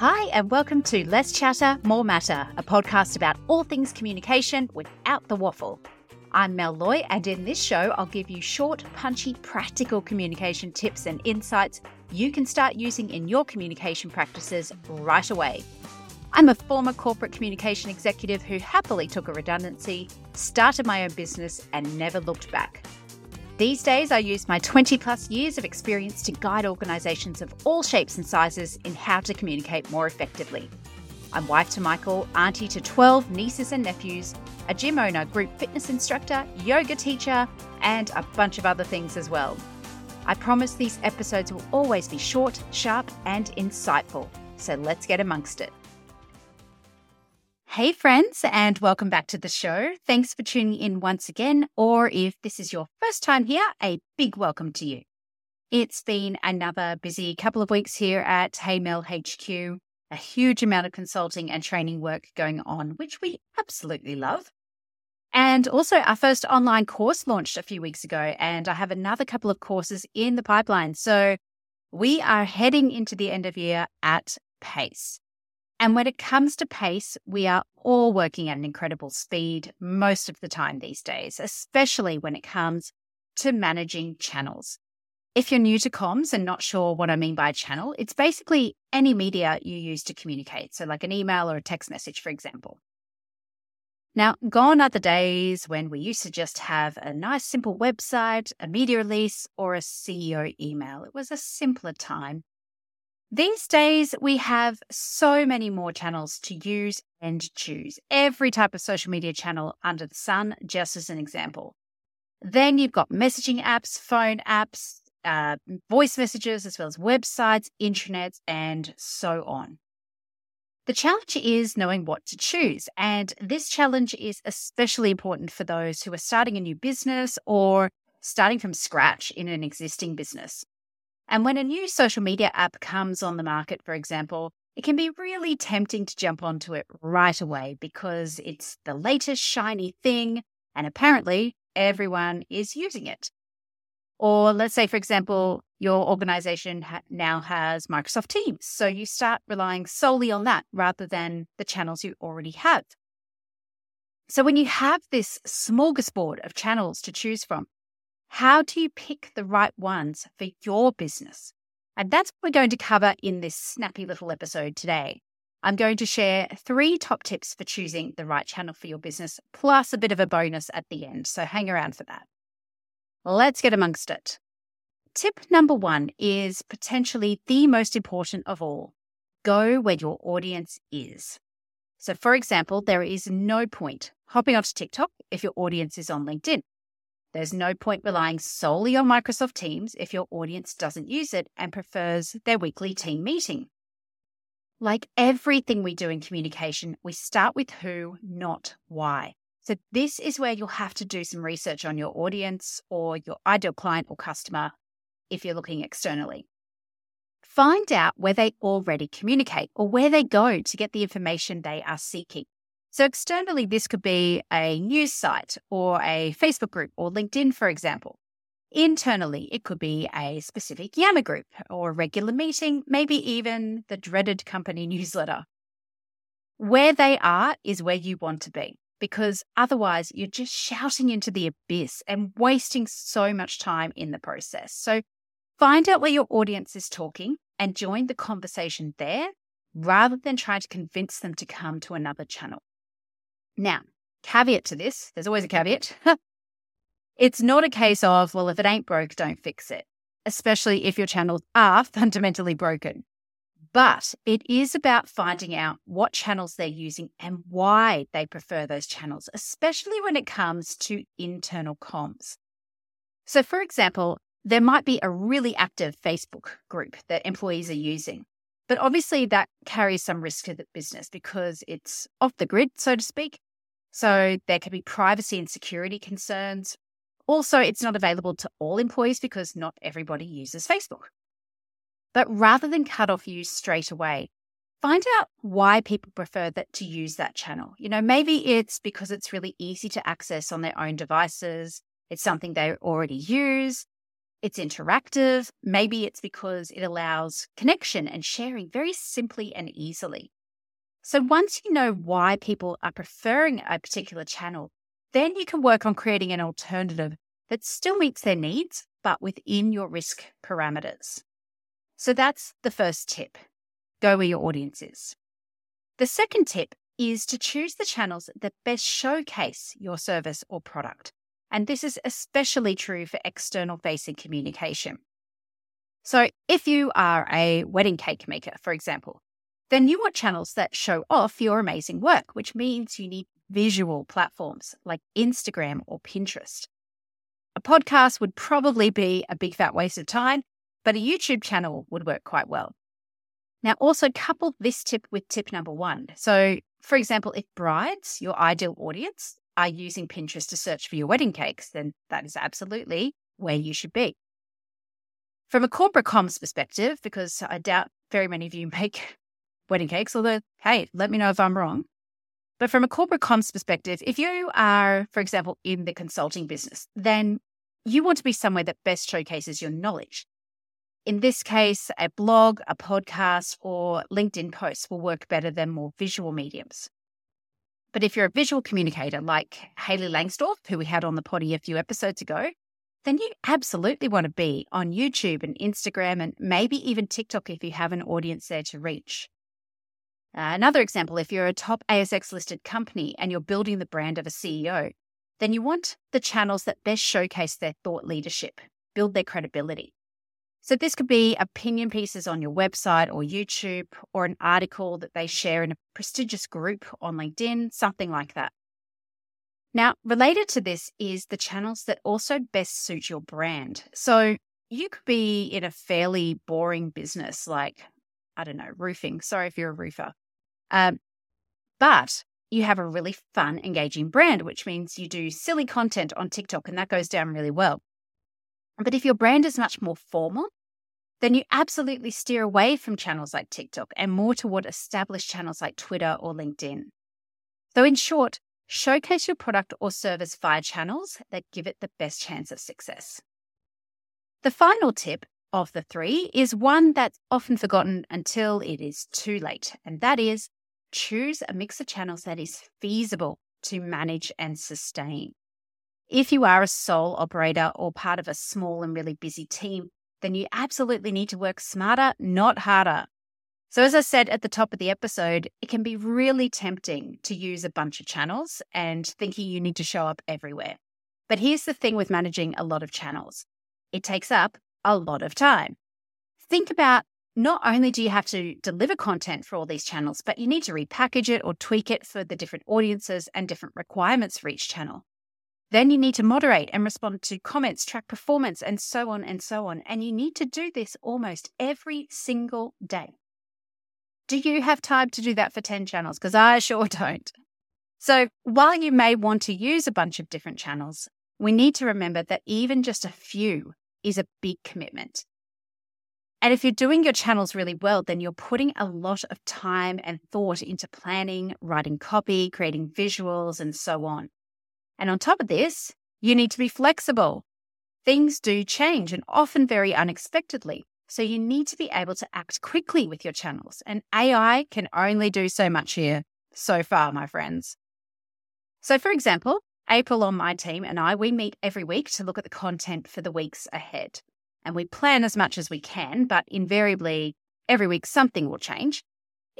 Hi, and welcome to Less Chatter, More Matter, a podcast about all things communication without the waffle. I'm Mel Loy, and in this show, I'll give you short, punchy, practical communication tips and insights you can start using in your communication practices right away. I'm a former corporate communication executive who happily took a redundancy, started my own business, and never looked back. These days, I use my 20 plus years of experience to guide organisations of all shapes and sizes in how to communicate more effectively. I'm wife to Michael, auntie to 12 nieces and nephews, a gym owner, group fitness instructor, yoga teacher, and a bunch of other things as well. I promise these episodes will always be short, sharp, and insightful. So let's get amongst it. Hey, friends, and welcome back to the show. Thanks for tuning in once again, or if this is your first time here, a big welcome to you. It's been another busy couple of weeks here at HeyMel HQ, a huge amount of consulting and training work going on, which we absolutely love. And also, our first online course launched a few weeks ago, and I have another couple of courses in the pipeline. So, we are heading into the end of year at pace. And when it comes to pace, we are all working at an incredible speed most of the time these days, especially when it comes to managing channels. If you're new to comms and not sure what I mean by channel, it's basically any media you use to communicate. So, like an email or a text message, for example. Now, gone are the days when we used to just have a nice simple website, a media release, or a CEO email. It was a simpler time. These days, we have so many more channels to use and choose. Every type of social media channel under the sun, just as an example. Then you've got messaging apps, phone apps, uh, voice messages, as well as websites, intranets, and so on. The challenge is knowing what to choose. And this challenge is especially important for those who are starting a new business or starting from scratch in an existing business. And when a new social media app comes on the market, for example, it can be really tempting to jump onto it right away because it's the latest shiny thing, and apparently everyone is using it. Or let's say, for example, your organization ha- now has Microsoft Teams. So you start relying solely on that rather than the channels you already have. So when you have this smorgasbord of channels to choose from, how do you pick the right ones for your business? And that's what we're going to cover in this snappy little episode today. I'm going to share three top tips for choosing the right channel for your business, plus a bit of a bonus at the end. So hang around for that. Let's get amongst it. Tip number one is potentially the most important of all go where your audience is. So, for example, there is no point hopping onto TikTok if your audience is on LinkedIn. There's no point relying solely on Microsoft Teams if your audience doesn't use it and prefers their weekly team meeting. Like everything we do in communication, we start with who, not why. So, this is where you'll have to do some research on your audience or your ideal client or customer if you're looking externally. Find out where they already communicate or where they go to get the information they are seeking. So, externally, this could be a news site or a Facebook group or LinkedIn, for example. Internally, it could be a specific Yammer group or a regular meeting, maybe even the dreaded company newsletter. Where they are is where you want to be because otherwise you're just shouting into the abyss and wasting so much time in the process. So, find out where your audience is talking and join the conversation there rather than trying to convince them to come to another channel. Now, caveat to this, there's always a caveat. it's not a case of, well, if it ain't broke, don't fix it, especially if your channels are fundamentally broken. But it is about finding out what channels they're using and why they prefer those channels, especially when it comes to internal comms. So, for example, there might be a really active Facebook group that employees are using. But obviously, that carries some risk to the business because it's off the grid, so to speak. So there could be privacy and security concerns. Also, it's not available to all employees because not everybody uses Facebook. But rather than cut off use straight away, find out why people prefer that to use that channel. You know, maybe it's because it's really easy to access on their own devices. It's something they already use. It's interactive. Maybe it's because it allows connection and sharing very simply and easily. So once you know why people are preferring a particular channel, then you can work on creating an alternative that still meets their needs, but within your risk parameters. So that's the first tip go where your audience is. The second tip is to choose the channels that best showcase your service or product. And this is especially true for external facing communication. So, if you are a wedding cake maker, for example, then you want channels that show off your amazing work, which means you need visual platforms like Instagram or Pinterest. A podcast would probably be a big fat waste of time, but a YouTube channel would work quite well. Now, also couple this tip with tip number one. So, for example, if brides, your ideal audience, are using Pinterest to search for your wedding cakes, then that is absolutely where you should be. From a corporate comms perspective, because I doubt very many of you make wedding cakes, although, hey, let me know if I'm wrong. But from a corporate comms perspective, if you are, for example, in the consulting business, then you want to be somewhere that best showcases your knowledge. In this case, a blog, a podcast, or LinkedIn posts will work better than more visual mediums. But if you're a visual communicator like Hayley Langsdorf, who we had on the potty a few episodes ago, then you absolutely want to be on YouTube and Instagram and maybe even TikTok if you have an audience there to reach. Uh, another example if you're a top ASX listed company and you're building the brand of a CEO, then you want the channels that best showcase their thought leadership, build their credibility. So, this could be opinion pieces on your website or YouTube, or an article that they share in a prestigious group on LinkedIn, something like that. Now, related to this is the channels that also best suit your brand. So, you could be in a fairly boring business like, I don't know, roofing. Sorry if you're a roofer. Um, but you have a really fun, engaging brand, which means you do silly content on TikTok and that goes down really well. But if your brand is much more formal, then you absolutely steer away from channels like TikTok and more toward established channels like Twitter or LinkedIn. So, in short, showcase your product or service via channels that give it the best chance of success. The final tip of the three is one that's often forgotten until it is too late, and that is choose a mix of channels that is feasible to manage and sustain. If you are a sole operator or part of a small and really busy team, then you absolutely need to work smarter, not harder. So, as I said at the top of the episode, it can be really tempting to use a bunch of channels and thinking you need to show up everywhere. But here's the thing with managing a lot of channels it takes up a lot of time. Think about not only do you have to deliver content for all these channels, but you need to repackage it or tweak it for the different audiences and different requirements for each channel. Then you need to moderate and respond to comments, track performance, and so on and so on. And you need to do this almost every single day. Do you have time to do that for 10 channels? Because I sure don't. So while you may want to use a bunch of different channels, we need to remember that even just a few is a big commitment. And if you're doing your channels really well, then you're putting a lot of time and thought into planning, writing copy, creating visuals, and so on. And on top of this, you need to be flexible. Things do change and often very unexpectedly. So you need to be able to act quickly with your channels. And AI can only do so much here so far, my friends. So, for example, April on my team and I, we meet every week to look at the content for the weeks ahead. And we plan as much as we can, but invariably, every week something will change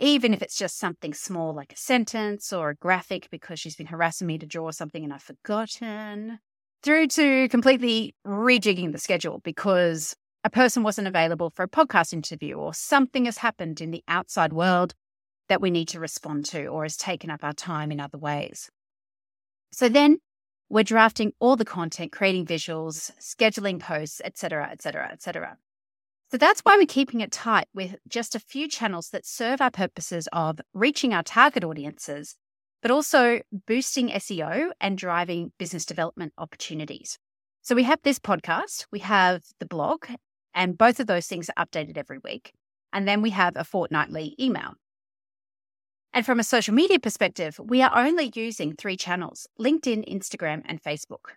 even if it's just something small like a sentence or a graphic because she's been harassing me to draw something and I've forgotten, through to completely rejigging the schedule because a person wasn't available for a podcast interview or something has happened in the outside world that we need to respond to or has taken up our time in other ways. So then we're drafting all the content, creating visuals, scheduling posts, etc., etc., etc. So that's why we're keeping it tight with just a few channels that serve our purposes of reaching our target audiences, but also boosting SEO and driving business development opportunities. So we have this podcast, we have the blog, and both of those things are updated every week. And then we have a fortnightly email. And from a social media perspective, we are only using three channels LinkedIn, Instagram, and Facebook.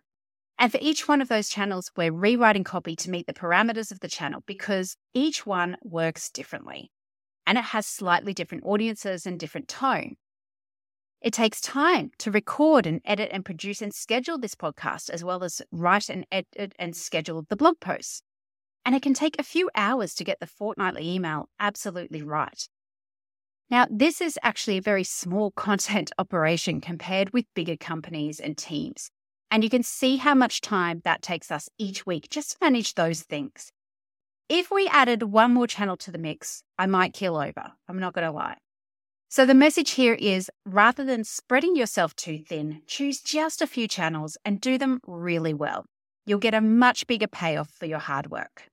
And for each one of those channels, we're rewriting copy to meet the parameters of the channel because each one works differently and it has slightly different audiences and different tone. It takes time to record and edit and produce and schedule this podcast, as well as write and edit and schedule the blog posts. And it can take a few hours to get the fortnightly email absolutely right. Now, this is actually a very small content operation compared with bigger companies and teams. And you can see how much time that takes us each week just to manage those things. If we added one more channel to the mix, I might keel over. I'm not going to lie. So the message here is rather than spreading yourself too thin, choose just a few channels and do them really well. You'll get a much bigger payoff for your hard work.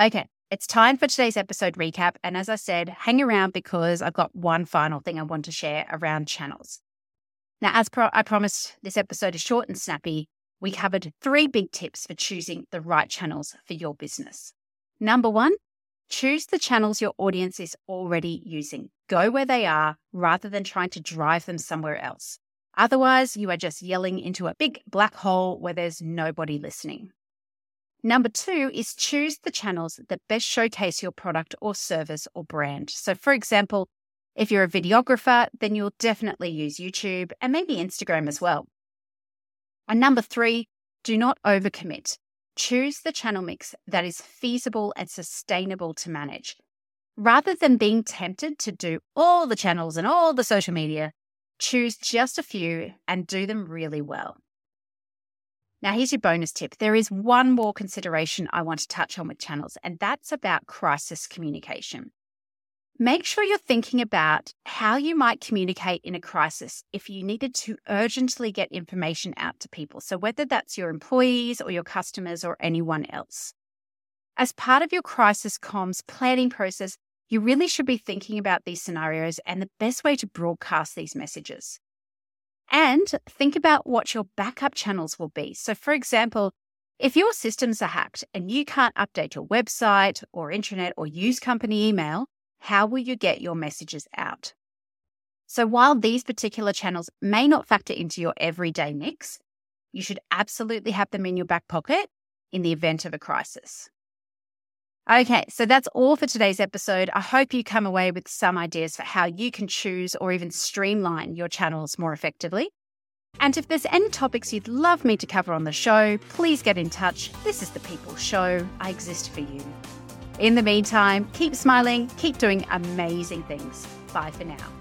Okay, it's time for today's episode recap. And as I said, hang around because I've got one final thing I want to share around channels. Now, as pro- I promised, this episode is short and snappy. We covered three big tips for choosing the right channels for your business. Number one, choose the channels your audience is already using. Go where they are rather than trying to drive them somewhere else. Otherwise, you are just yelling into a big black hole where there's nobody listening. Number two is choose the channels that best showcase your product or service or brand. So, for example, if you're a videographer, then you'll definitely use YouTube and maybe Instagram as well. And number three, do not overcommit. Choose the channel mix that is feasible and sustainable to manage. Rather than being tempted to do all the channels and all the social media, choose just a few and do them really well. Now, here's your bonus tip. There is one more consideration I want to touch on with channels, and that's about crisis communication. Make sure you're thinking about how you might communicate in a crisis if you needed to urgently get information out to people. So, whether that's your employees or your customers or anyone else. As part of your crisis comms planning process, you really should be thinking about these scenarios and the best way to broadcast these messages. And think about what your backup channels will be. So, for example, if your systems are hacked and you can't update your website or intranet or use company email, how will you get your messages out? So, while these particular channels may not factor into your everyday mix, you should absolutely have them in your back pocket in the event of a crisis. Okay, so that's all for today's episode. I hope you come away with some ideas for how you can choose or even streamline your channels more effectively. And if there's any topics you'd love me to cover on the show, please get in touch. This is the People Show. I exist for you. In the meantime, keep smiling, keep doing amazing things. Bye for now.